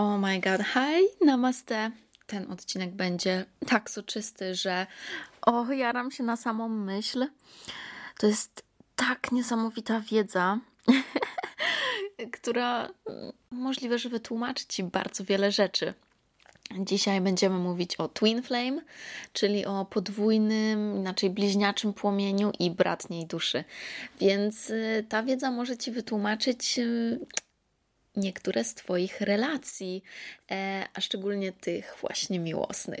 Oh my god, hi, namaste. Ten odcinek będzie tak soczysty, że o, jaram się na samą myśl. To jest tak niesamowita wiedza, która mm, możliwe, że wytłumaczy Ci bardzo wiele rzeczy. Dzisiaj będziemy mówić o Twin Flame, czyli o podwójnym, inaczej bliźniaczym płomieniu i bratniej duszy. Więc y, ta wiedza może Ci wytłumaczyć y, niektóre z Twoich relacji, e, a szczególnie tych właśnie miłosnych.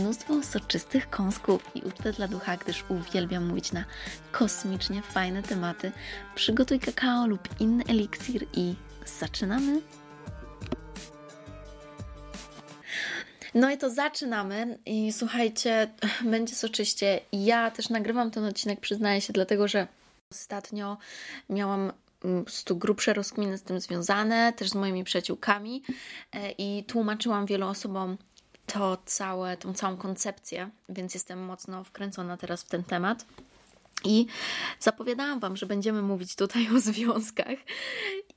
mnóstwo soczystych kąsków i ucztę dla ducha, gdyż uwielbiam mówić na kosmicznie fajne tematy. Przygotuj kakao lub inny eliksir i zaczynamy! No i to zaczynamy i słuchajcie, będzie soczyście. Ja też nagrywam ten odcinek, przyznaję się, dlatego że ostatnio miałam mm, prostu grubsze rozkminy z tym związane, też z moimi przyjaciółkami e, i tłumaczyłam wielu osobom to całe, tą całą koncepcję, więc jestem mocno wkręcona teraz w ten temat. I zapowiadałam Wam, że będziemy mówić tutaj o związkach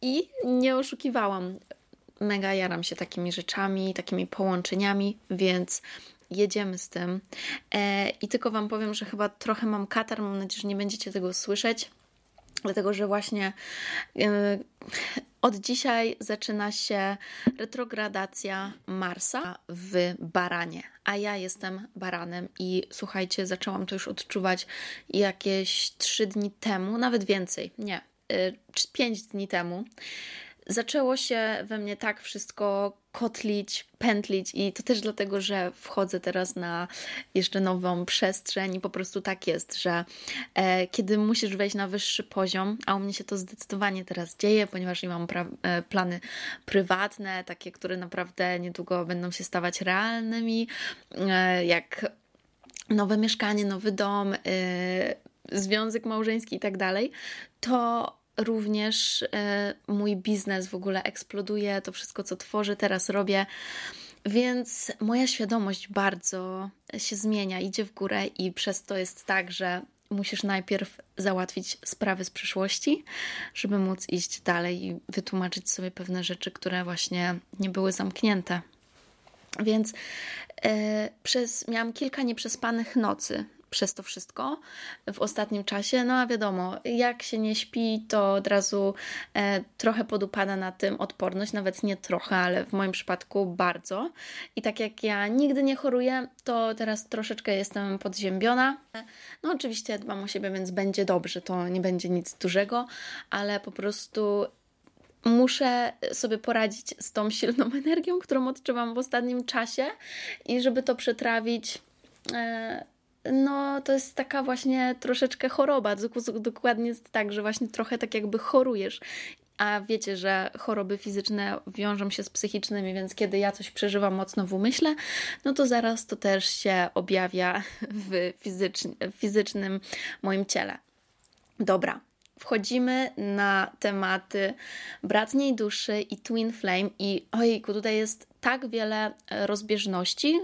i nie oszukiwałam. Mega jaram się takimi rzeczami, takimi połączeniami, więc jedziemy z tym. E, I tylko Wam powiem, że chyba trochę mam katar, mam nadzieję, że nie będziecie tego słyszeć, dlatego że właśnie e, od dzisiaj zaczyna się retrogradacja Marsa w baranie, a ja jestem baranem i słuchajcie, zaczęłam to już odczuwać jakieś 3 dni temu, nawet więcej, nie, 5 y, dni temu. Zaczęło się we mnie tak wszystko kotlić, pętlić i to też dlatego, że wchodzę teraz na jeszcze nową przestrzeń i po prostu tak jest, że e, kiedy musisz wejść na wyższy poziom, a u mnie się to zdecydowanie teraz dzieje, ponieważ ja mam e, plany prywatne, takie, które naprawdę niedługo będą się stawać realnymi, e, jak nowe mieszkanie, nowy dom, e, związek małżeński i tak dalej, to również e, mój biznes w ogóle eksploduje, to wszystko, co tworzę, teraz robię. Więc moja świadomość bardzo się zmienia, idzie w górę, i przez to jest tak, że musisz najpierw załatwić sprawy z przyszłości, żeby móc iść dalej i wytłumaczyć sobie pewne rzeczy, które właśnie nie były zamknięte. Więc e, przez, miałam kilka nieprzespanych nocy przez to wszystko w ostatnim czasie. No a wiadomo, jak się nie śpi, to od razu e, trochę podupada na tym odporność, nawet nie trochę, ale w moim przypadku bardzo. I tak jak ja nigdy nie choruję, to teraz troszeczkę jestem podziębiona. No oczywiście dbam o siebie, więc będzie dobrze, to nie będzie nic dużego, ale po prostu muszę sobie poradzić z tą silną energią, którą odczuwam w ostatnim czasie i żeby to przetrawić. No to jest taka właśnie troszeczkę choroba. Dokładnie jest tak, że właśnie trochę tak jakby chorujesz. A wiecie, że choroby fizyczne wiążą się z psychicznymi, więc kiedy ja coś przeżywam mocno w umyśle, no to zaraz to też się objawia w fizycznym moim ciele. Dobra, wchodzimy na tematy bratniej duszy i twin flame i ojku, tutaj jest tak wiele rozbieżności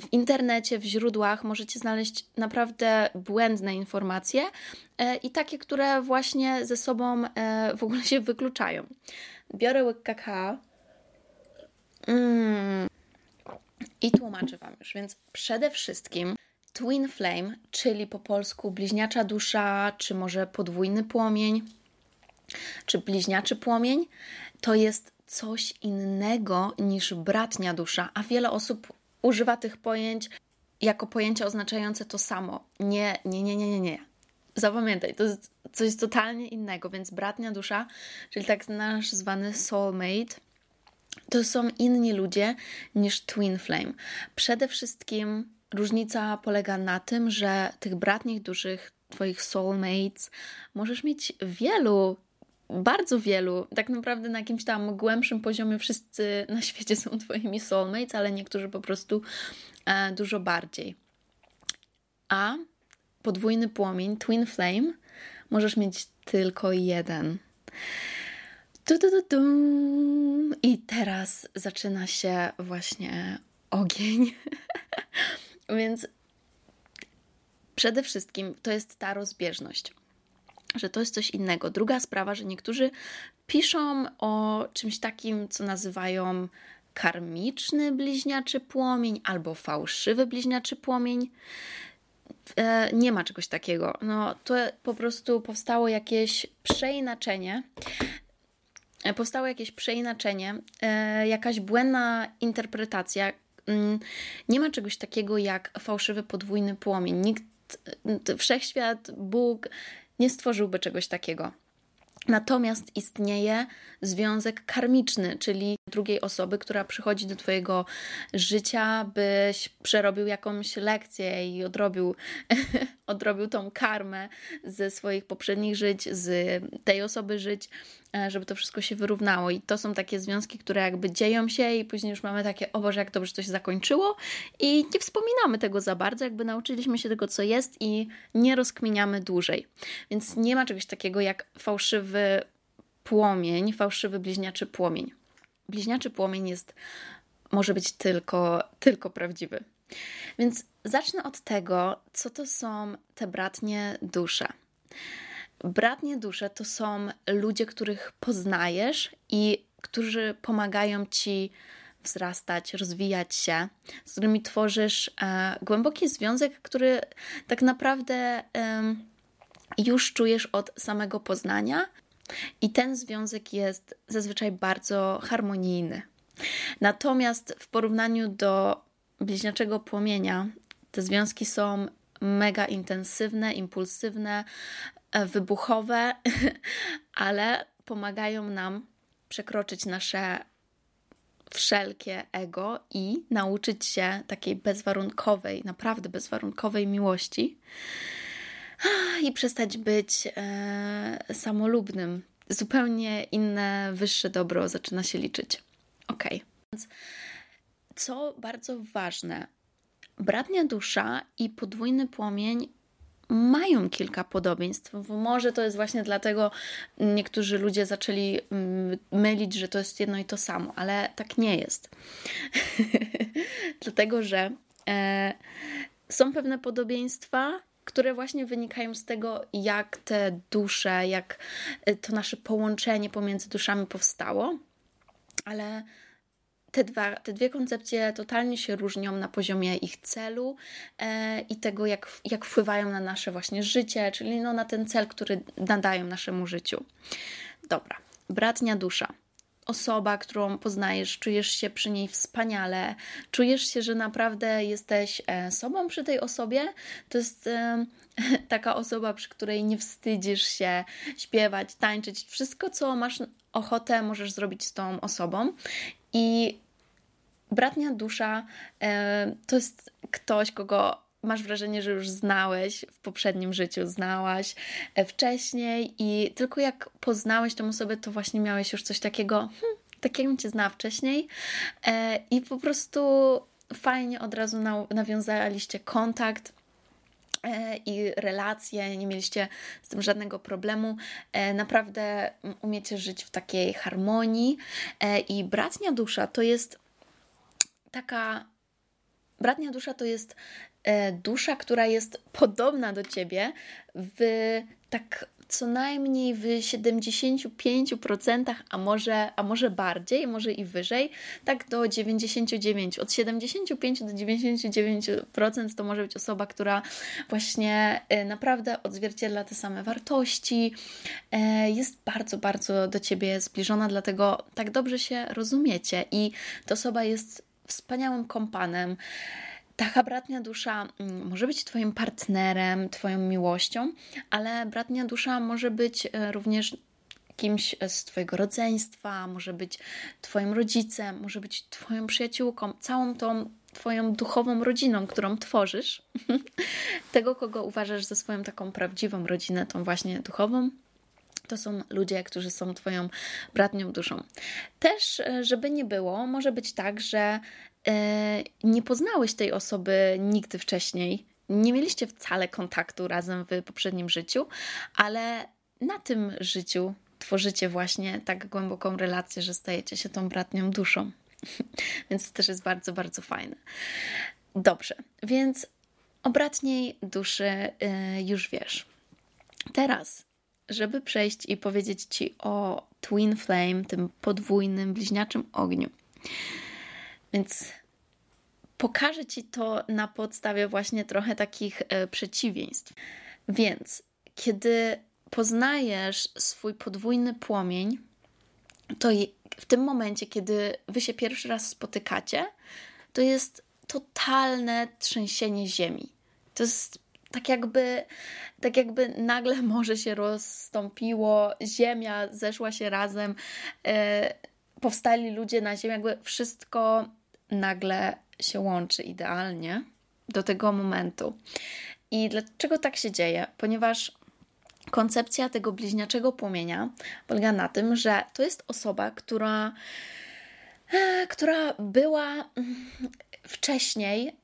w internecie, w źródłach możecie znaleźć naprawdę błędne informacje e, i takie, które właśnie ze sobą e, w ogóle się wykluczają. Biorę łyk kakao mm, i tłumaczę Wam już. Więc przede wszystkim Twin Flame, czyli po polsku bliźniacza dusza, czy może podwójny płomień, czy bliźniaczy płomień, to jest coś innego niż bratnia dusza, a wiele osób używa tych pojęć jako pojęcia oznaczające to samo. Nie, nie, nie, nie, nie, nie. Zapamiętaj, to jest coś totalnie innego, więc bratnia dusza, czyli tak nasz zwany soulmate, to są inni ludzie niż Twin Flame. Przede wszystkim różnica polega na tym, że tych bratnich dużych, Twoich soulmates, możesz mieć wielu, bardzo wielu. Tak naprawdę na jakimś tam głębszym poziomie wszyscy na świecie są Twoimi soulmates, ale niektórzy po prostu e, dużo bardziej. A podwójny płomień, Twin Flame, możesz mieć tylko jeden. Du, du, du, I teraz zaczyna się właśnie ogień. Więc przede wszystkim to jest ta rozbieżność, że to jest coś innego. Druga sprawa, że niektórzy piszą o czymś takim, co nazywają karmiczny bliźniaczy płomień albo fałszywy bliźniaczy płomień. E, nie ma czegoś takiego. No, to po prostu powstało jakieś przeinaczenie E, powstało jakieś przeinaczenie, e, jakaś błędna interpretacja. Mm, nie ma czegoś takiego jak fałszywy podwójny płomień. Nikt, wszechświat, Bóg nie stworzyłby czegoś takiego. Natomiast istnieje związek karmiczny, czyli drugiej osoby, która przychodzi do Twojego życia, byś przerobił jakąś lekcję i odrobił, odrobił tą karmę ze swoich poprzednich żyć, z tej osoby żyć, żeby to wszystko się wyrównało. I to są takie związki, które jakby dzieją się, i później już mamy takie, o Boże, jak dobrze to się zakończyło, i nie wspominamy tego za bardzo, jakby nauczyliśmy się tego, co jest, i nie rozkminiamy dłużej. Więc nie ma czegoś takiego jak fałszywy płomień, fałszywy bliźniaczy płomień bliźniaczy płomień jest, może być tylko, tylko prawdziwy. Więc zacznę od tego, co to są te bratnie dusze. Bratnie dusze to są ludzie, których poznajesz i którzy pomagają ci wzrastać, rozwijać się, z którymi tworzysz e, głęboki związek, który tak naprawdę e, już czujesz od samego poznania i ten związek jest zazwyczaj bardzo harmonijny. Natomiast w porównaniu do bliźniaczego płomienia, te związki są mega intensywne, impulsywne, wybuchowe, ale pomagają nam przekroczyć nasze wszelkie ego i nauczyć się takiej bezwarunkowej, naprawdę bezwarunkowej miłości i przestać być e, samolubnym. Zupełnie inne, wyższe dobro zaczyna się liczyć. Ok. Więc co bardzo ważne, bratnia dusza i podwójny płomień mają kilka podobieństw. Może to jest właśnie dlatego niektórzy ludzie zaczęli mm, mylić, że to jest jedno i to samo, ale tak nie jest. dlatego, że e, są pewne podobieństwa, które właśnie wynikają z tego, jak te dusze, jak y, to nasze połączenie pomiędzy duszami powstało, ale te, dwa, te dwie koncepcje totalnie się różnią na poziomie ich celu e, i tego, jak, jak wpływają na nasze właśnie życie, czyli no, na ten cel, który nadają naszemu życiu. Dobra, bratnia dusza osoba, którą poznajesz, czujesz się przy niej wspaniale, czujesz się, że naprawdę jesteś e, sobą przy tej osobie, to jest e, taka osoba, przy której nie wstydzisz się śpiewać, tańczyć, wszystko, co masz ochotę, możesz zrobić z tą osobą. I bratnia dusza e, to jest ktoś, kogo masz wrażenie, że już znałeś w poprzednim życiu, znałaś e, wcześniej i tylko jak poznałeś tą osobę, to właśnie miałeś już coś takiego, hmm, takiego cię zna wcześniej e, i po prostu fajnie od razu nawiązaliście kontakt i relacje, nie mieliście z tym żadnego problemu. Naprawdę umiecie żyć w takiej harmonii i bratnia dusza to jest taka Bratnia dusza to jest E, dusza, która jest podobna do ciebie w tak co najmniej w 75%, a może, a może bardziej, może i wyżej, tak do 99%. Od 75 do 99% to może być osoba, która właśnie e, naprawdę odzwierciedla te same wartości, e, jest bardzo, bardzo do ciebie zbliżona, dlatego tak dobrze się rozumiecie i ta osoba jest wspaniałym kompanem. Taka bratnia dusza mm, może być Twoim partnerem, Twoją miłością, ale bratnia dusza może być e, również kimś z Twojego rodzeństwa, może być Twoim rodzicem, może być Twoją przyjaciółką, całą tą Twoją duchową rodziną, którą tworzysz, tego, kogo uważasz za swoją taką prawdziwą rodzinę, tą właśnie duchową, to są ludzie, którzy są Twoją bratnią duszą. Też, e, żeby nie było, może być tak, że e, nie poznałeś tej osoby nigdy wcześniej, nie mieliście wcale kontaktu razem w poprzednim życiu, ale na tym życiu tworzycie właśnie tak głęboką relację, że stajecie się tą bratnią duszą. więc to też jest bardzo, bardzo fajne. Dobrze, więc o bratniej duszy y, już wiesz. Teraz, żeby przejść i powiedzieć Ci o Twin Flame, tym podwójnym, bliźniaczym ogniu. Więc pokażę Ci to na podstawie właśnie trochę takich y, przeciwieństw. Więc kiedy poznajesz swój podwójny płomień, to w tym momencie, kiedy wy się pierwszy raz spotykacie, to jest totalne trzęsienie ziemi. To jest tak jakby, tak jakby nagle morze się rozstąpiło, ziemia zeszła się razem, e, powstali ludzie na ziemi, jakby wszystko nagle się łączy idealnie do tego momentu. I dlaczego tak się dzieje? Ponieważ koncepcja tego bliźniaczego płomienia polega na tym, że to jest osoba, która, e, która była mm, wcześniej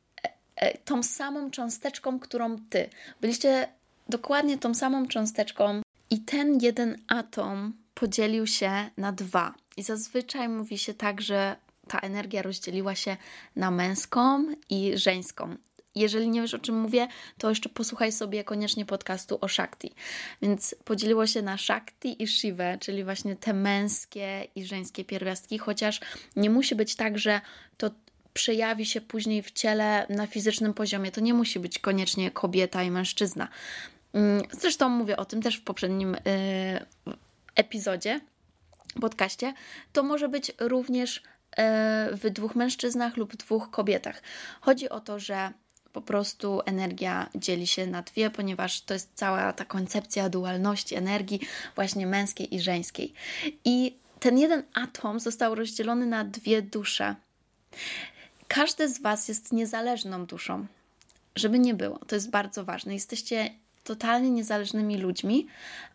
tą samą cząsteczką, którą ty. Byliście dokładnie tą samą cząsteczką, i ten jeden atom podzielił się na dwa. I zazwyczaj mówi się tak, że ta energia rozdzieliła się na męską i żeńską. Jeżeli nie wiesz o czym mówię, to jeszcze posłuchaj sobie koniecznie podcastu o Shakti. Więc podzieliło się na Shakti i Shiva, czyli właśnie te męskie i żeńskie pierwiastki, chociaż nie musi być tak, że to przejawi się później w ciele na fizycznym poziomie. To nie musi być koniecznie kobieta i mężczyzna. Mm, zresztą mówię o tym też w poprzednim yy, epizodzie, podcaście. To może być również yy, w dwóch mężczyznach lub dwóch kobietach. Chodzi o to, że po prostu energia dzieli się na dwie, ponieważ to jest cała ta koncepcja dualności energii, właśnie męskiej i żeńskiej. I ten jeden atom został rozdzielony na dwie dusze. Każdy z Was jest niezależną duszą. Żeby nie było, to jest bardzo ważne. Jesteście totalnie niezależnymi ludźmi,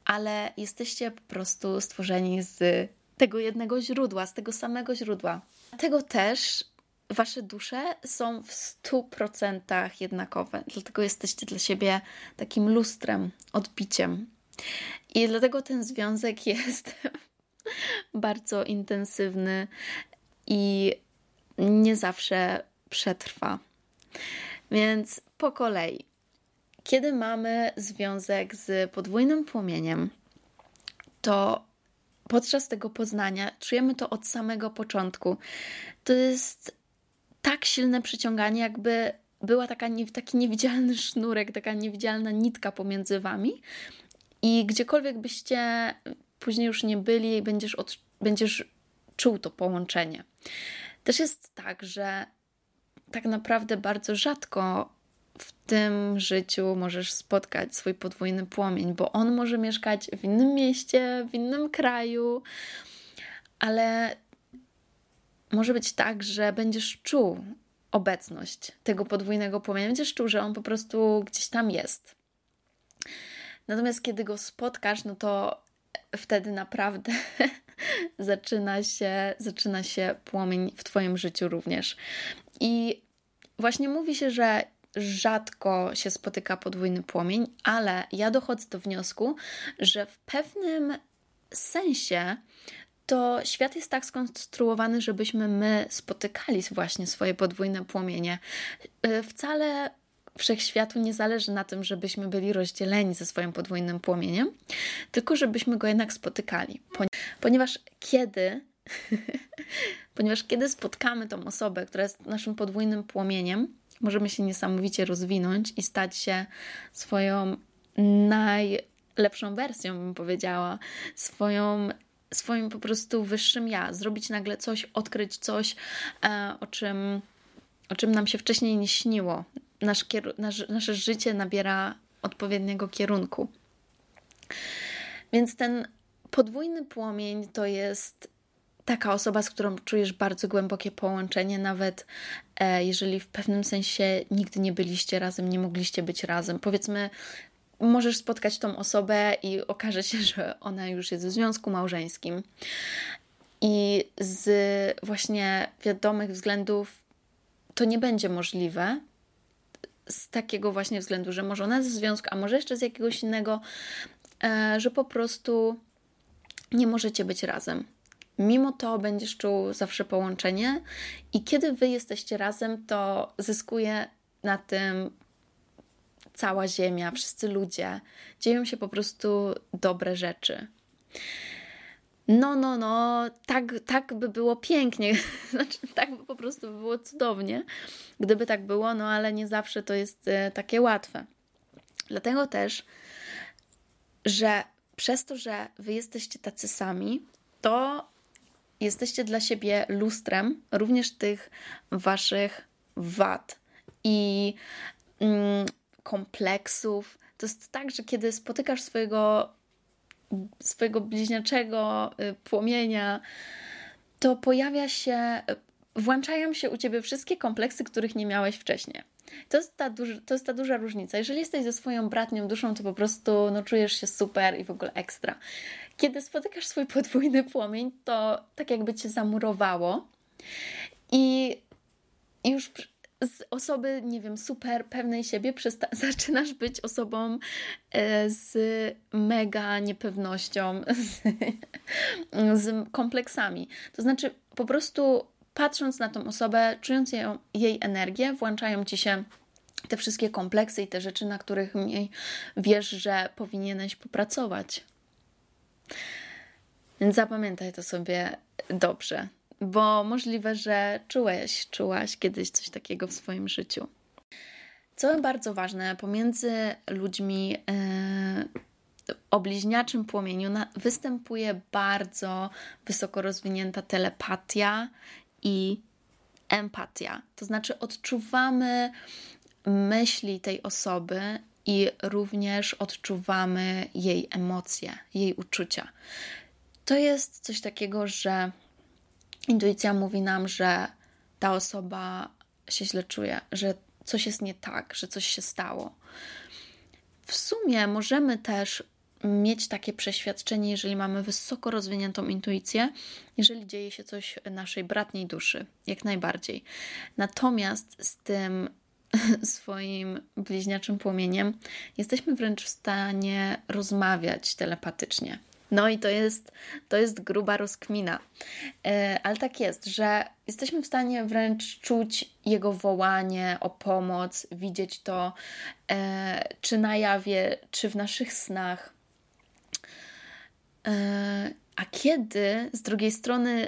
ale jesteście po prostu stworzeni z tego jednego źródła, z tego samego źródła. Dlatego też wasze dusze są w 100% jednakowe. Dlatego jesteście dla siebie takim lustrem, odbiciem. I dlatego ten związek jest bardzo intensywny i nie zawsze przetrwa. Więc po kolei. Kiedy mamy związek z podwójnym płomieniem, to podczas tego poznania czujemy to od samego początku. To jest tak silne przyciąganie, jakby była taka, taki niewidzialny sznurek, taka niewidzialna nitka pomiędzy wami. I gdziekolwiek byście później już nie byli, będziesz, od, będziesz czuł to połączenie. Też jest tak, że tak naprawdę bardzo rzadko w tym życiu możesz spotkać swój podwójny płomień, bo on może mieszkać w innym mieście, w innym kraju, ale może być tak, że będziesz czuł obecność tego podwójnego płomienia, będziesz czuł, że on po prostu gdzieś tam jest. Natomiast kiedy go spotkasz, no to wtedy naprawdę zaczyna się, zaczyna się płomień w Twoim życiu również. I właśnie mówi się, że rzadko się spotyka podwójny płomień, ale ja dochodzę do wniosku, że w pewnym sensie to świat jest tak skonstruowany, żebyśmy my spotykali właśnie swoje podwójne płomienie. Y, wcale wszechświatu nie zależy na tym, żebyśmy byli rozdzieleni ze swoim podwójnym płomieniem, tylko żebyśmy go jednak spotykali. Ponieważ kiedy ponieważ kiedy spotkamy tą osobę, która jest naszym podwójnym płomieniem, możemy się niesamowicie rozwinąć i stać się swoją najlepszą wersją, bym powiedziała, swoją swoim po prostu wyższym ja, zrobić nagle coś, odkryć coś, e, o czym, o czym nam się wcześniej nie śniło. Nasz, nasz, nasze życie nabiera odpowiedniego kierunku. Więc ten podwójny płomień to jest taka osoba, z którą czujesz bardzo głębokie połączenie, nawet e, jeżeli w pewnym sensie nigdy nie byliście razem, nie mogliście być razem. Powiedzmy, możesz spotkać tą osobę i okaże się, że ona już jest w związku małżeńskim. I z właśnie wiadomych względów to nie będzie możliwe. Z takiego właśnie względu, że może ona w związku, a może jeszcze z jakiegoś innego, e, że po prostu nie możecie być razem. Mimo to będziesz czuł zawsze połączenie, i kiedy wy jesteście razem, to zyskuje na tym cała Ziemia, wszyscy ludzie. Dzieją się po prostu dobre rzeczy. No, no, no, tak, tak by było pięknie, znaczy, tak by po prostu było cudownie, gdyby tak było, no ale nie zawsze to jest e, takie łatwe. Dlatego też, że przez to, że wy jesteście tacy sami, to jesteście dla siebie lustrem również tych waszych wad i mm, kompleksów. To jest tak, że kiedy spotykasz swojego, swojego bliźniaczego y, płomienia, to pojawia się, włączają się u ciebie wszystkie kompleksy, których nie miałeś wcześniej. To jest, ta duży, to jest ta duża różnica. Jeżeli jesteś ze swoją bratnią duszą, to po prostu no, czujesz się super i w ogóle ekstra. Kiedy spotykasz swój podwójny płomień, to tak jakby cię zamurowało i już z osoby, nie wiem, super pewnej siebie zaczynasz być osobą e, z mega niepewnością, z, z kompleksami. To znaczy, po prostu patrząc na tą osobę, czując ją, jej energię, włączają ci się te wszystkie kompleksy i te rzeczy, na których mniej wiesz, że powinieneś popracować. Więc zapamiętaj to sobie dobrze, bo możliwe, że czułeś, czułaś kiedyś coś takiego w swoim życiu. Co bardzo ważne, pomiędzy ludźmi yy, o bliźniaczym płomieniu na, występuje bardzo wysoko rozwinięta telepatia i empatia. To znaczy, odczuwamy myśli tej osoby i również odczuwamy jej emocje, jej uczucia. To jest coś takiego, że intuicja mówi nam, że ta osoba się źle czuje, że coś jest nie tak, że coś się stało. W sumie możemy też mieć takie przeświadczenie, jeżeli mamy wysoko rozwiniętą intuicję, jeżeli dzieje się coś naszej bratniej duszy, jak najbardziej. Natomiast z tym swoim bliźniaczym płomieniem jesteśmy wręcz w stanie rozmawiać telepatycznie. No i to jest, to jest gruba rozkmina. E, ale tak jest, że jesteśmy w stanie wręcz czuć jego wołanie o pomoc, widzieć to e, czy na jawie, czy w naszych snach. E, a kiedy z drugiej strony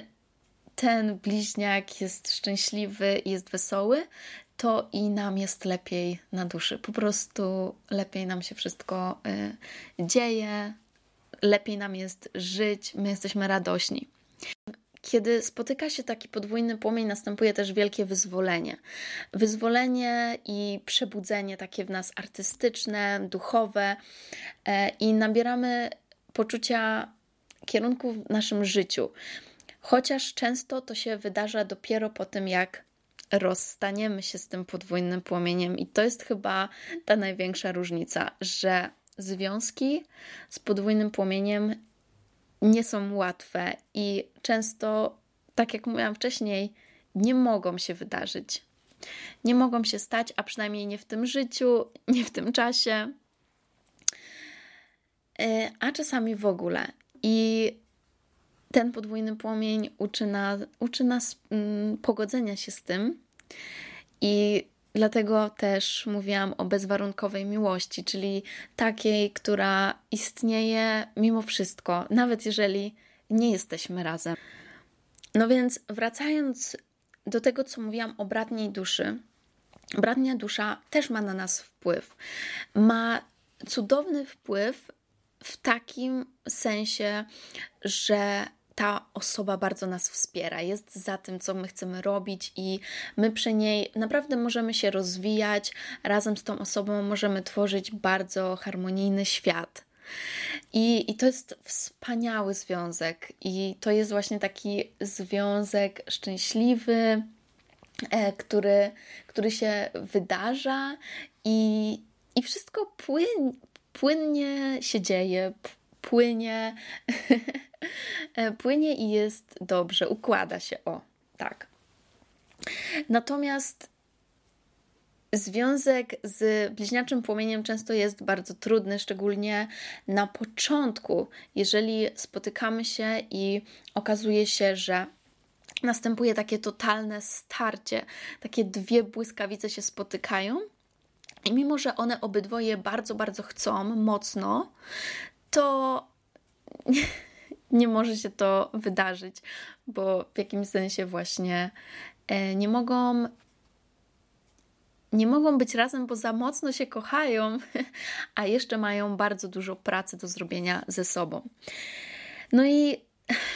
ten bliźniak jest szczęśliwy i jest wesoły, to i nam jest lepiej na duszy. Po prostu lepiej nam się wszystko dzieje, lepiej nam jest żyć, my jesteśmy radośni. Kiedy spotyka się taki podwójny płomień, następuje też wielkie wyzwolenie. Wyzwolenie i przebudzenie takie w nas artystyczne, duchowe e, i nabieramy poczucia kierunku w naszym życiu. Chociaż często to się wydarza dopiero po tym, jak rozstaniemy się z tym podwójnym płomieniem, i to jest chyba ta największa różnica, że związki z podwójnym płomieniem nie są łatwe i często, tak jak mówiłam wcześniej, nie mogą się wydarzyć. Nie mogą się stać, a przynajmniej nie w tym życiu, nie w tym czasie, e, a czasami w ogóle. I ten podwójny płomień uczy, nas, uczy nas mm, pogodzenia się z tym i Dlatego też mówiłam o bezwarunkowej miłości, czyli takiej, która istnieje mimo wszystko, nawet jeżeli nie jesteśmy razem. No więc wracając do tego, co mówiłam o bratniej duszy, bratnia dusza też ma na nas wpływ. Ma cudowny wpływ w takim sensie, że ta osoba bardzo nas wspiera, jest za tym, co my chcemy robić, i my przy niej naprawdę możemy się rozwijać. Razem z tą osobą możemy tworzyć bardzo harmonijny świat. I, I to jest wspaniały związek. I to jest właśnie taki związek szczęśliwy, e, który, który się wydarza i, i wszystko płyn, płynnie się dzieje, płynie, e, płynie i jest dobrze, układa się. O, tak. Natomiast Związek z bliźniaczym płomieniem często jest bardzo trudny, szczególnie na początku, jeżeli spotykamy się i okazuje się, że następuje takie totalne starcie, takie dwie błyskawice się spotykają. I mimo, że one obydwoje bardzo, bardzo chcą mocno, to nie może się to wydarzyć, bo w jakimś sensie właśnie e, nie mogą nie mogą być razem, bo za mocno się kochają, a jeszcze mają bardzo dużo pracy do zrobienia ze sobą. No i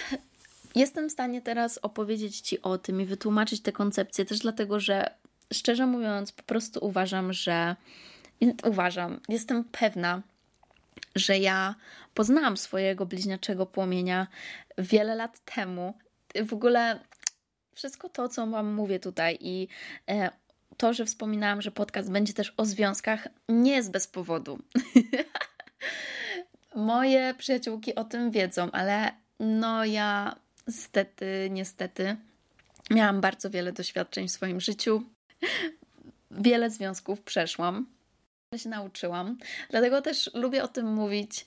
jestem w stanie teraz opowiedzieć Ci o tym i wytłumaczyć tę koncepcję, też dlatego, że szczerze mówiąc, po prostu uważam, że uważam, jestem pewna, że ja poznałam swojego bliźniaczego płomienia wiele lat temu. W ogóle wszystko to, co Wam mówię tutaj i e, to, że wspominałam, że podcast będzie też o związkach, nie jest bez powodu. Moje przyjaciółki o tym wiedzą, ale no ja niestety, niestety miałam bardzo wiele doświadczeń w swoim życiu. Wiele związków przeszłam się nauczyłam. Dlatego też lubię o tym mówić,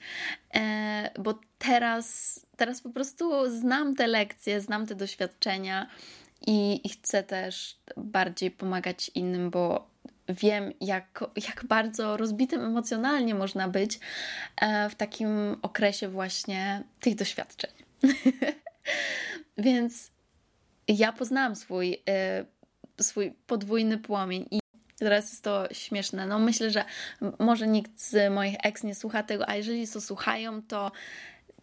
e, bo teraz, teraz po prostu znam te lekcje, znam te doświadczenia i, chcę też bardziej pomagać innym, bo wiem, jak, jak bardzo rozbitym emocjonalnie można być e, w takim okresie właśnie tych doświadczeń. Więc ja poznałam swój, e, swój podwójny płomień Teraz jest to śmieszne. No myślę, że może nikt z moich ex nie słucha tego, a jeżeli to słuchają, to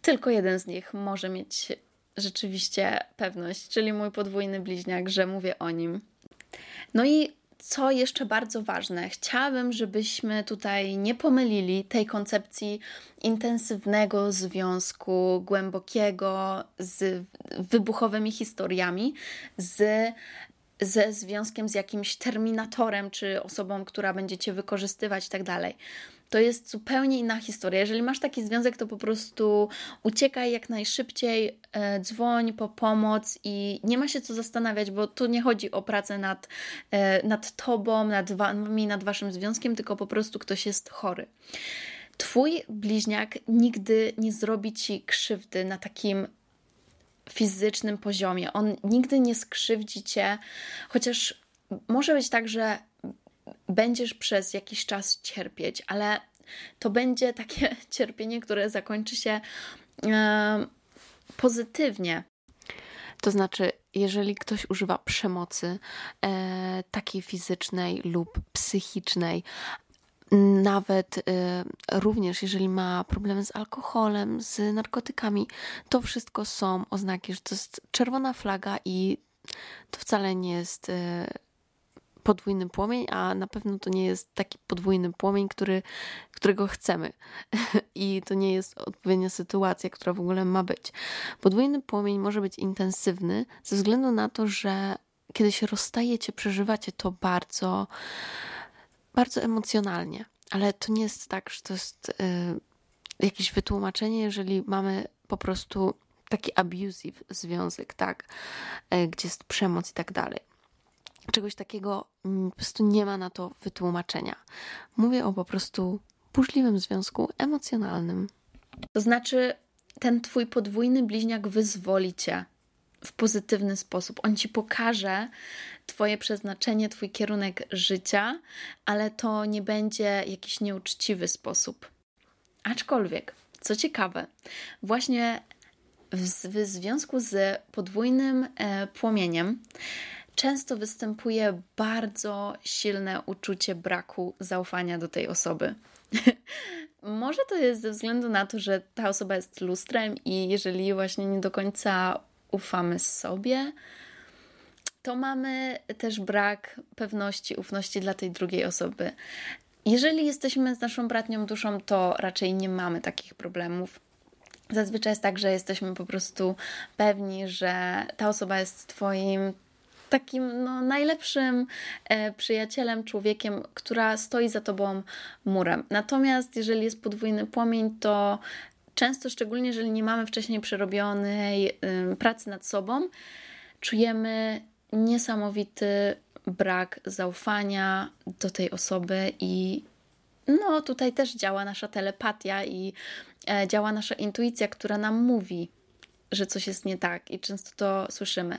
tylko jeden z nich może mieć rzeczywiście pewność, czyli mój podwójny bliźniak, że mówię o nim. No i co jeszcze bardzo ważne, chciałabym, żebyśmy tutaj nie pomylili tej koncepcji intensywnego związku, głębokiego, z wybuchowymi historiami, z ze związkiem z jakimś terminatorem, czy osobą, która będzie cię wykorzystywać i tak dalej. To jest zupełnie inna historia. Jeżeli masz taki związek, to po prostu uciekaj jak najszybciej, e, dzwoń po pomoc i nie ma się co zastanawiać, bo tu nie chodzi o pracę nad, e, nad tobą, nad wami, nad waszym związkiem, tylko po prostu ktoś jest chory. Twój bliźniak nigdy nie zrobi ci krzywdy na takim fizycznym poziomie. On nigdy nie skrzywdzi cię, chociaż może być tak, że będziesz przez jakiś czas cierpieć, ale to będzie takie cierpienie, które zakończy się pozytywnie. To znaczy, jeżeli ktoś używa przemocy e, takiej fizycznej lub psychicznej, nawet y, również jeżeli ma problemy z alkoholem, z narkotykami, to wszystko są oznaki, że to jest czerwona flaga i to wcale nie jest y, podwójny płomień, a na pewno to nie jest taki podwójny płomień, który, którego chcemy. I to nie jest odpowiednia sytuacja, która w ogóle ma być. Podwójny płomień może być intensywny ze względu na to, że kiedy się rozstajecie, przeżywacie to bardzo bardzo emocjonalnie, ale to nie jest tak, że to jest y, jakieś wytłumaczenie, jeżeli mamy po prostu taki abusive związek, tak, y, gdzie jest przemoc i tak dalej. Czegoś takiego y, po prostu nie ma na to wytłumaczenia. Mówię o po prostu burzliwym związku emocjonalnym. To znaczy, ten twój podwójny bliźniak wyzwoli cię w pozytywny sposób. On ci pokaże Twoje przeznaczenie, Twój kierunek życia, ale to nie będzie jakiś nieuczciwy sposób. Aczkolwiek, co ciekawe, właśnie w, w związku z podwójnym e, płomieniem często występuje bardzo silne uczucie braku zaufania do tej osoby. Może to jest ze względu na to, że ta osoba jest lustrem i jeżeli właśnie nie do końca ufamy sobie, to mamy też brak pewności, ufności dla tej drugiej osoby. jeżeli jesteśmy z naszą bratnią duszą, to raczej nie mamy takich problemów. Zazwyczaj jest tak, że jesteśmy po prostu pewni, że ta osoba jest Twoim takim no, najlepszym e, przyjacielem, człowiekiem, która stoi za tobą murem. Natomiast jeżeli jest podwójny płomień, to często, szczególnie jeżeli nie mamy wcześniej przerobionej pracy nad sobą, czujemy niesamowity brak zaufania do tej osoby i no tutaj też działa nasza telepatia i e, działa nasza intuicja, która nam mówi, że coś jest nie tak i często to słyszymy.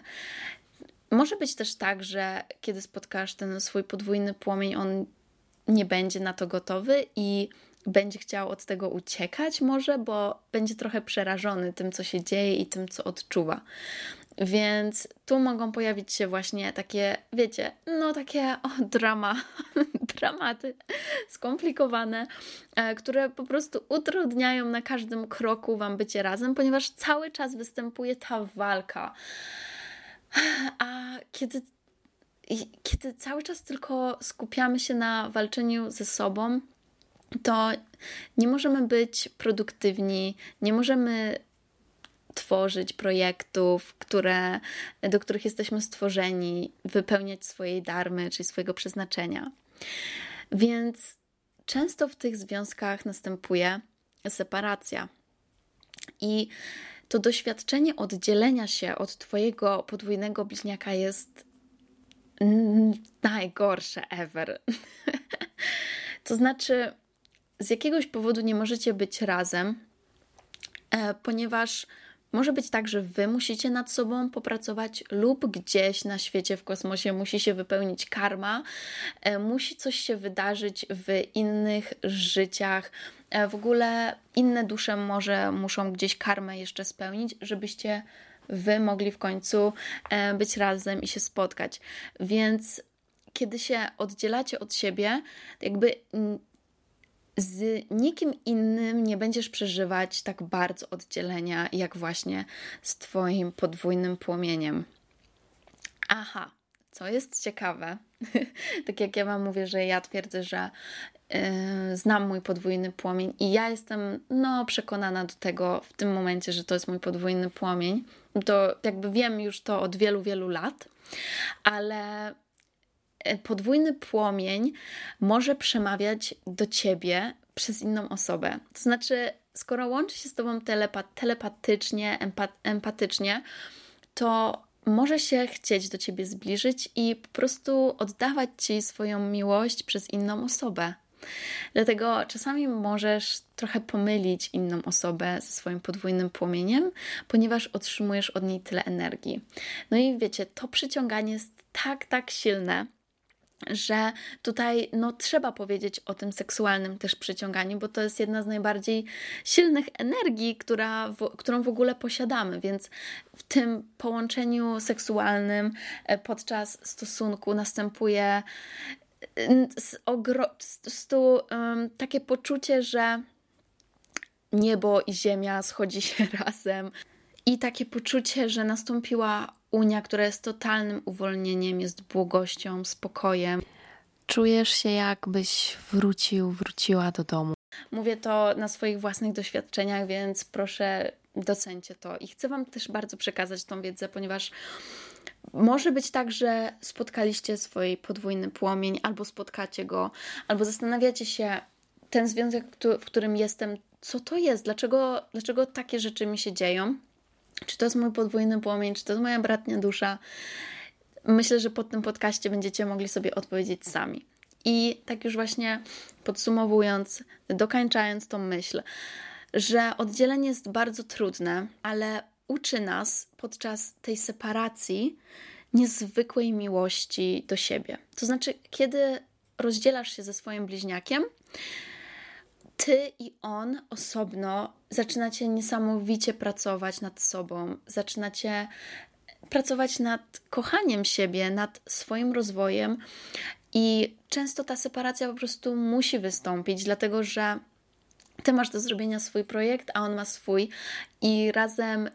Może być też tak, że kiedy spotkasz ten swój podwójny płomień, on nie będzie na to gotowy i będzie chciał od tego uciekać, może, bo będzie trochę przerażony tym, co się dzieje i tym, co odczuwa. Więc tu mogą pojawić się właśnie takie, wiecie, no takie o, drama, dramaty skomplikowane, e, które po prostu utrudniają na każdym kroku Wam bycie razem, ponieważ cały czas występuje ta walka. A kiedy, kiedy cały czas tylko skupiamy się na walczeniu ze sobą, to nie możemy być produktywni, nie możemy tworzyć projektów, które, do których jesteśmy stworzeni, wypełniać swojej darmy, czyli swojego przeznaczenia. Więc często w tych związkach następuje separacja. I to doświadczenie oddzielenia się od Twojego podwójnego bliźniaka jest najgorsze ever. to znaczy, z jakiegoś powodu nie możecie być razem, e, ponieważ może być tak, że wy musicie nad sobą popracować, lub gdzieś na świecie, w kosmosie musi się wypełnić karma, e, musi coś się wydarzyć w innych życiach. E, w ogóle inne dusze może muszą gdzieś karmę jeszcze spełnić, żebyście wy mogli w końcu być razem i się spotkać. Więc kiedy się oddzielacie od siebie, jakby z nikim innym nie będziesz przeżywać tak bardzo oddzielenia, jak właśnie z Twoim podwójnym płomieniem. Aha, co jest ciekawe, tak jak ja Wam mówię, że ja twierdzę, że yy, znam mój podwójny płomień i ja jestem no, przekonana do tego w tym momencie, że to jest mój podwójny płomień. To jakby wiem już to od wielu, wielu lat, ale podwójny płomień może przemawiać do ciebie przez inną osobę. To znaczy, skoro łączy się z tobą telepat telepatycznie, empat empatycznie, to może się chcieć do ciebie zbliżyć i po prostu oddawać ci swoją miłość przez inną osobę. Dlatego czasami możesz trochę pomylić inną osobę ze swoim podwójnym płomieniem, ponieważ otrzymujesz od niej tyle energii. No i wiecie, to przyciąganie jest tak, tak silne, że tutaj no, trzeba powiedzieć o tym seksualnym też przyciąganiu, bo to jest jedna z najbardziej silnych energii, która w, którą w ogóle posiadamy, więc w tym połączeniu seksualnym e, podczas stosunku następuje ogro, stu, um, takie poczucie, że niebo i ziemia schodzi się razem i takie poczucie, że nastąpiła Unia, która jest totalnym uwolnieniem, jest błogością, spokojem. Czujesz się, jakbyś wrócił, wróciła do domu. Mówię to na swoich własnych doświadczeniach, więc proszę docencie to. I chcę Wam też bardzo przekazać tą wiedzę, ponieważ może być tak, że spotkaliście swój podwójny płomień, albo spotkacie go, albo zastanawiacie się, ten związek, w którym jestem, co to jest, dlaczego, dlaczego takie rzeczy mi się dzieją. Czy to jest mój podwójny płomień, czy to jest moja bratnia dusza? Myślę, że pod tym podcaście będziecie mogli sobie odpowiedzieć sami. I tak już właśnie podsumowując, dokańczając tą myśl, że oddzielenie jest bardzo trudne, ale uczy nas podczas tej separacji niezwykłej miłości do siebie. To znaczy, kiedy rozdzielasz się ze swoim bliźniakiem, ty i on osobno zaczynacie niesamowicie pracować nad sobą, zaczynacie pracować nad kochaniem siebie, nad swoim rozwojem i często ta separacja po prostu musi wystąpić, dlatego że ty masz do zrobienia swój projekt, a on ma swój i razem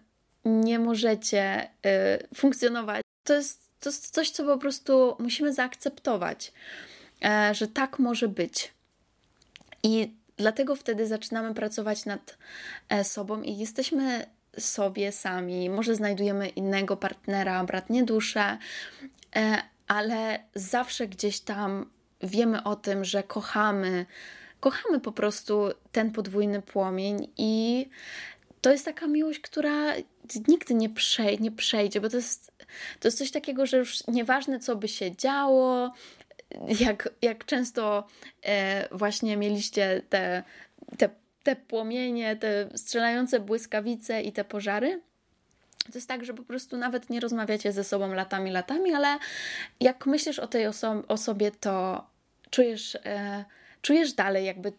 nie możecie y, funkcjonować. To jest, to jest coś, co po prostu musimy zaakceptować, y, że tak może być. I dlatego wtedy zaczynamy pracować nad e, sobą i jesteśmy sobie sami. Może znajdujemy innego partnera, bratnie duszę, e, ale zawsze gdzieś tam wiemy o tym, że kochamy, kochamy po prostu ten podwójny płomień i to jest taka miłość, która nigdy nie, przej nie przejdzie, bo to jest, to jest coś takiego, że już nieważne, co by się działo, jak, jak często e, właśnie mieliście te, te, te płomienie, te strzelające błyskawice i te pożary. To jest tak, że po prostu nawet nie rozmawiacie ze sobą latami, latami, ale jak myślisz o tej oso osobie, to czujesz, e, czujesz dalej jakby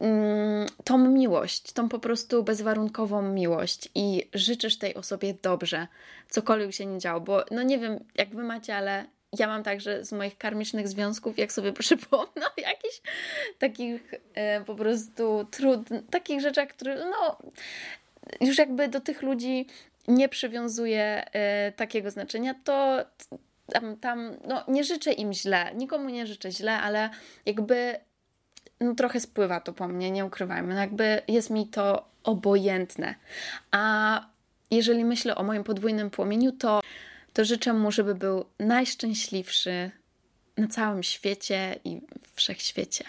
mm, tą miłość, tą po prostu bezwarunkową miłość i życzysz tej osobie dobrze, cokolwiek się nie działo, bo no nie wiem, jak wy macie, ale ja mam także z moich karmicznych związków, jak sobie przypomnę jakichś takich e, po prostu trudnych, takich rzeczach, które no już jakby do tych ludzi nie przywiązuję e, takiego znaczenia, to tam, tam no, nie życzę im źle, nikomu nie życzę źle, ale jakby no, trochę spływa to po mnie, nie ukrywajmy, no, jakby jest mi to obojętne. A jeżeli myślę o moim podwójnym płomieniu, to, to życzę mu, żeby był najszczęśliwszy na całym świecie i wszechświecie.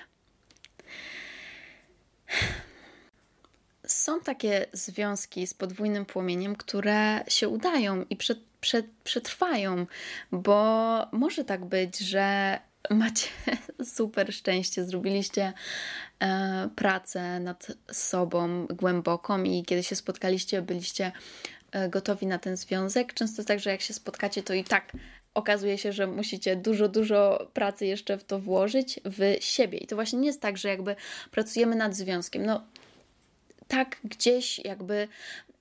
Są takie związki z podwójnym płomieniem, które się udają i przed, przed, przetrwają, bo może tak być, że macie super szczęście, zrobiliście e, pracę nad sobą głęboką i kiedy się spotkaliście, byliście gotowi na ten związek. Często tak, że jak się spotkacie, to i tak okazuje się, że musicie dużo, dużo pracy jeszcze w to włożyć w siebie. I to właśnie nie jest tak, że jakby pracujemy nad związkiem. No, tak gdzieś jakby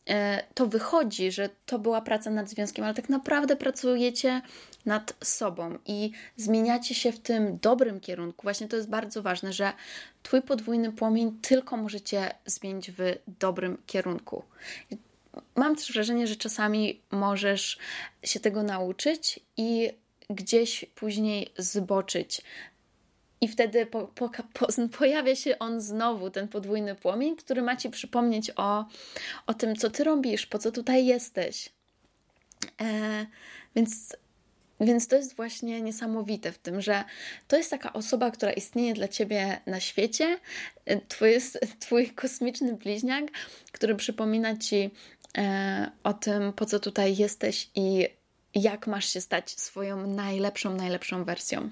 e, to wychodzi, że to była praca nad związkiem, ale tak naprawdę pracujecie nad sobą i zmieniacie się w tym dobrym kierunku. Właśnie to jest bardzo ważne, że Twój podwójny płomień tylko możecie zmienić w dobrym kierunku. Mam też wrażenie, że czasami możesz się tego nauczyć i gdzieś później zboczyć i wtedy po, po, po, pojawia się on znowu, ten podwójny płomień, który ma ci przypomnieć o, o tym, co ty robisz, po co tutaj jesteś. E, więc, więc to jest właśnie niesamowite w tym, że to jest taka osoba, która istnieje dla ciebie na świecie. E, twój, twój kosmiczny bliźniak, który przypomina ci o tym, po co tutaj jesteś i jak masz się stać swoją najlepszą, najlepszą wersją.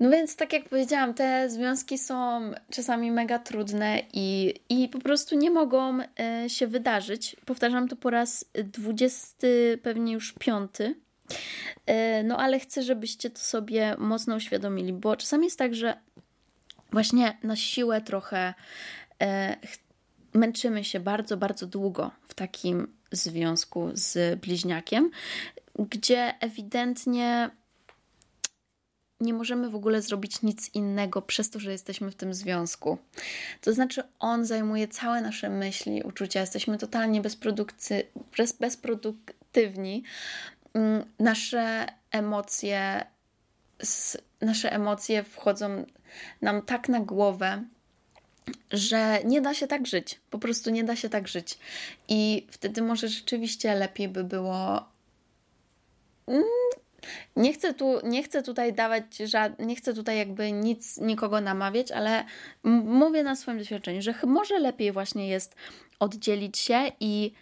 No więc, tak jak powiedziałam, te związki są czasami mega trudne i, i po prostu nie mogą e, się wydarzyć. Powtarzam to po raz dwudziesty, pewnie już piąty. E, no ale chcę, żebyście to sobie mocno uświadomili, bo czasami jest tak, że właśnie na siłę trochę e, męczymy się bardzo, bardzo długo w takim związku z bliźniakiem, gdzie ewidentnie nie możemy w ogóle zrobić nic innego przez to, że jesteśmy w tym związku. To znaczy, on zajmuje całe nasze myśli, uczucia, jesteśmy totalnie bez, bezproduktywni. Mm, nasze emocje, nasze emocje wchodzą nam tak na głowę, że nie da się tak żyć. Po prostu nie da się tak żyć. I wtedy może rzeczywiście lepiej by było mm, nie chcę, tu, nie chcę tutaj dawać, nie chcę tutaj jakby nic, nikogo namawiać, ale mówię na swoim doświadczeniu, że może lepiej właśnie jest oddzielić się i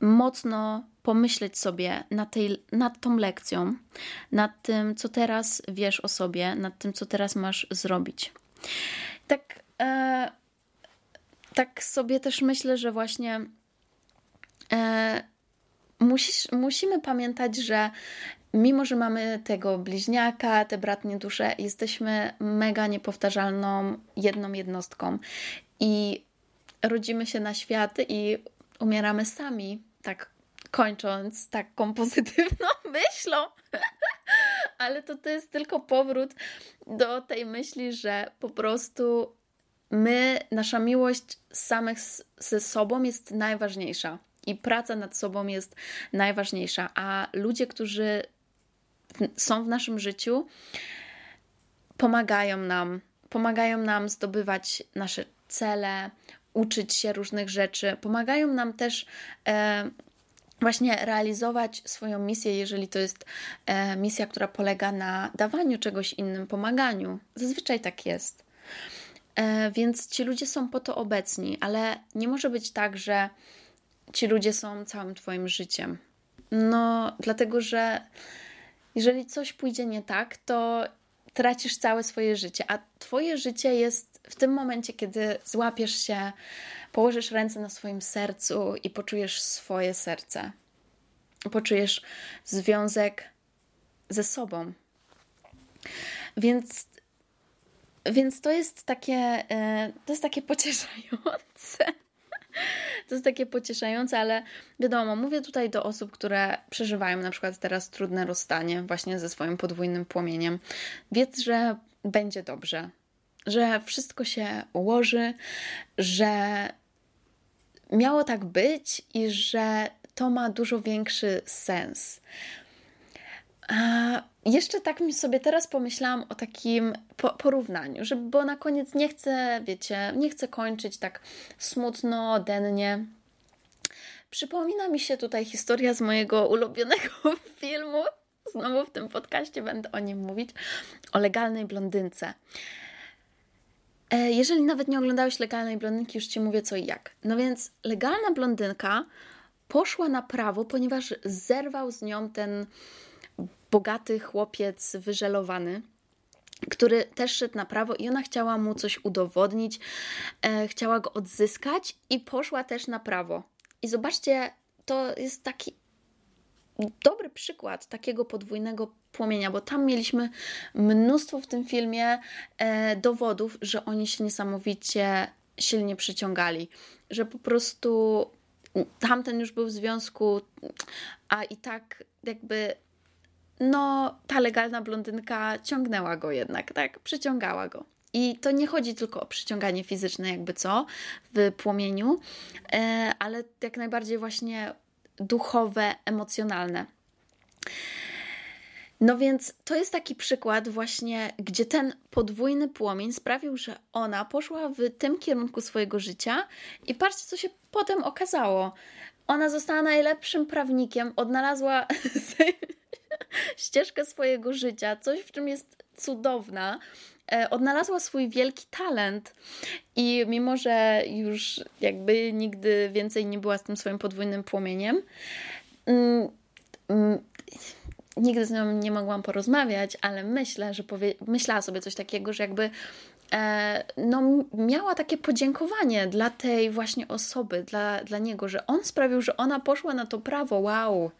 mocno pomyśleć sobie nad, tej, nad tą lekcją, nad tym, co teraz wiesz o sobie, nad tym, co teraz masz zrobić. Tak, e, tak sobie też myślę, że właśnie e, musisz, musimy pamiętać, że mimo że mamy tego bliźniaka, te bratnie dusze, jesteśmy mega niepowtarzalną jedną jednostką i rodzimy się na świat i umieramy sami, tak kończąc taką pozytywną myślą. Ale to, to jest tylko powrót do tej myśli, że po prostu my, nasza miłość samych ze sobą jest najważniejsza i praca nad sobą jest najważniejsza, a ludzie, którzy są w naszym życiu, pomagają nam pomagają nam zdobywać nasze cele, uczyć się różnych rzeczy, pomagają nam też e, właśnie realizować swoją misję, jeżeli to jest e, misja, która polega na dawaniu czegoś innym, pomaganiu. Zazwyczaj tak jest. E, więc ci ludzie są po to obecni, ale nie może być tak, że ci ludzie są całym Twoim życiem. No, dlatego że jeżeli coś pójdzie nie tak, to tracisz całe swoje życie, a Twoje życie jest w tym momencie, kiedy złapiesz się, położysz ręce na swoim sercu i poczujesz swoje serce. Poczujesz związek ze sobą. Więc, więc to jest takie, e, to jest takie pocieszające. To jest takie pocieszające, ale wiadomo, mówię tutaj do osób, które przeżywają na przykład teraz trudne rozstanie właśnie ze swoim podwójnym płomieniem. Wiedz, że będzie dobrze, że wszystko się ułoży, że miało tak być i że to ma dużo większy sens. A jeszcze tak mi sobie teraz pomyślałam o takim porównaniu, że, bo na koniec nie chcę, wiecie, nie chcę kończyć tak smutno, dennie. Przypomina mi się tutaj historia z mojego ulubionego filmu. Znowu w tym podcaście będę o nim mówić. O legalnej blondynce. E, jeżeli nawet nie oglądałeś legalnej blondynki, już ci mówię co i jak. No więc legalna blondynka poszła na prawo, ponieważ zerwał z nią ten bogaty chłopiec wyżelowany, który też szedł na prawo i ona chciała mu coś udowodnić, e, chciała go odzyskać i poszła też na prawo. I zobaczcie, to jest taki dobry przykład takiego podwójnego płomienia, bo tam mieliśmy mnóstwo w tym filmie e, dowodów, że oni się niesamowicie silnie przyciągali, że po prostu tamten już był w związku, a i tak jakby no ta legalna blondynka ciągnęła go jednak, tak? Przyciągała go. I to nie chodzi tylko o przyciąganie fizyczne, jakby co, w płomieniu, e, ale jak najbardziej właśnie duchowe, emocjonalne. No więc to jest taki przykład właśnie, gdzie ten podwójny płomień sprawił, że ona poszła w tym kierunku swojego życia i patrzcie, co się potem okazało. Ona została najlepszym prawnikiem, odnalazła ścieżkę swojego życia, coś w czym jest cudowna. E, odnalazła swój wielki talent i mimo, że już jakby nigdy więcej nie była z tym swoim podwójnym płomieniem, mm, mm, nigdy z nią nie mogłam porozmawiać, ale myślę, że powie, myślała sobie coś takiego, że jakby e, no, miała takie podziękowanie dla tej właśnie osoby, dla, dla niego, że on sprawił, że ona poszła na to prawo. Wow!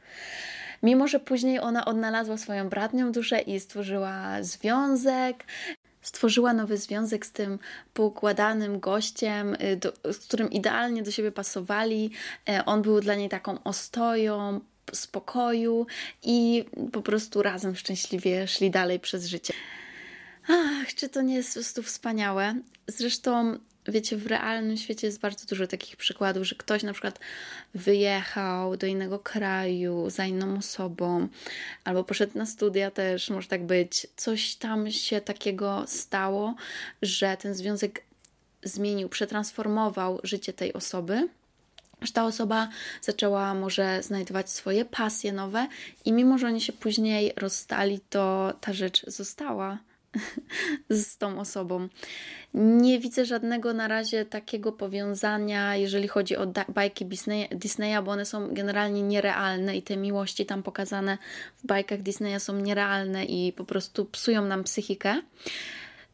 Mimo, że później ona odnalazła swoją bratnią duszę i stworzyła związek, stworzyła nowy związek z tym poukładanym gościem, y, do, z którym idealnie do siebie pasowali. E, on był dla niej taką ostoją, spokoju i po prostu razem szczęśliwie szli dalej przez życie. Ach, czy to nie jest po prostu wspaniałe? Zresztą wiecie, w realnym świecie jest bardzo dużo takich przykładów, że ktoś na przykład wyjechał do innego kraju za inną osobą, albo poszedł na studia też, może tak być. Coś tam się takiego stało, że ten związek zmienił, przetransformował życie tej osoby. Że ta osoba zaczęła może znajdować swoje pasje nowe, i mimo, że oni się później rozstali, to ta rzecz została z tą osobą. Nie widzę żadnego na razie takiego powiązania, jeżeli chodzi o bajki Disneya, bo one są generalnie nierealne i te miłości tam pokazane w bajkach Disneya są nierealne i po prostu psują nam psychikę.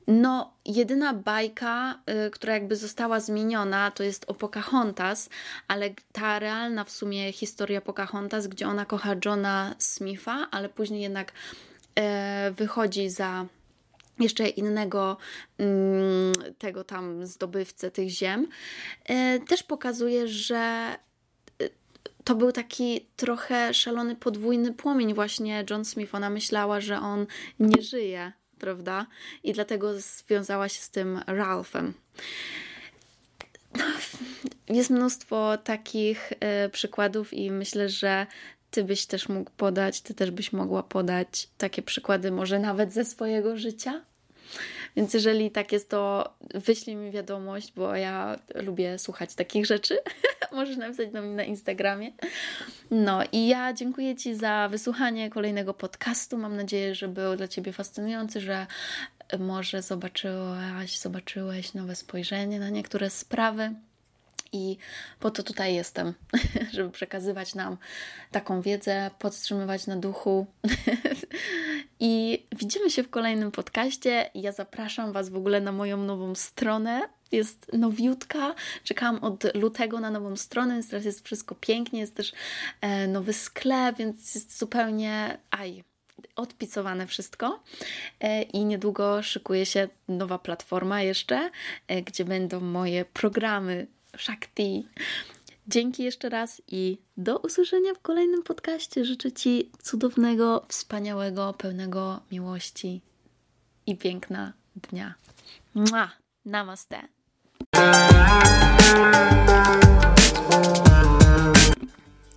No, jedyna bajka, y, która jakby została zmieniona, to jest o Pocahontas, ale ta realna w sumie historia Pocahontas, gdzie ona kocha Johna Smitha, ale później jednak y, wychodzi za jeszcze innego mm, tego tam zdobywcę tych ziem, e, też pokazuje, że e, to był taki trochę szalony podwójny płomień. Właśnie John Smith, ona myślała, że on nie żyje, prawda? I dlatego związała się z tym Ralphem. No, jest mnóstwo takich y, przykładów, i myślę, że ty byś też mógł podać, ty też byś mogła podać takie przykłady, może nawet ze swojego życia. Więc jeżeli tak jest, to wyślij mi wiadomość, bo ja lubię słuchać takich rzeczy. Możesz napisać do mnie na Instagramie. No i ja dziękuję Ci za wysłuchanie kolejnego podcastu. Mam nadzieję, że był dla Ciebie fascynujący, że może zobaczyłaś, zobaczyłeś nowe spojrzenie na niektóre sprawy. I po to tutaj jestem, żeby przekazywać nam taką wiedzę, podtrzymywać na duchu. I widzimy się w kolejnym podcaście. Ja zapraszam Was w ogóle na moją nową stronę. Jest nowiutka. Czekałam od lutego na nową stronę, więc teraz jest wszystko pięknie. Jest też e, nowy sklep, więc jest zupełnie. Aj, odpicowane wszystko e, i niedługo szykuje się nowa platforma jeszcze, e, gdzie będą moje programy Shakti. Dzięki jeszcze raz i do usłyszenia w kolejnym podcaście. Życzę Ci cudownego, wspaniałego, pełnego miłości i piękna dnia. Mua! Namaste.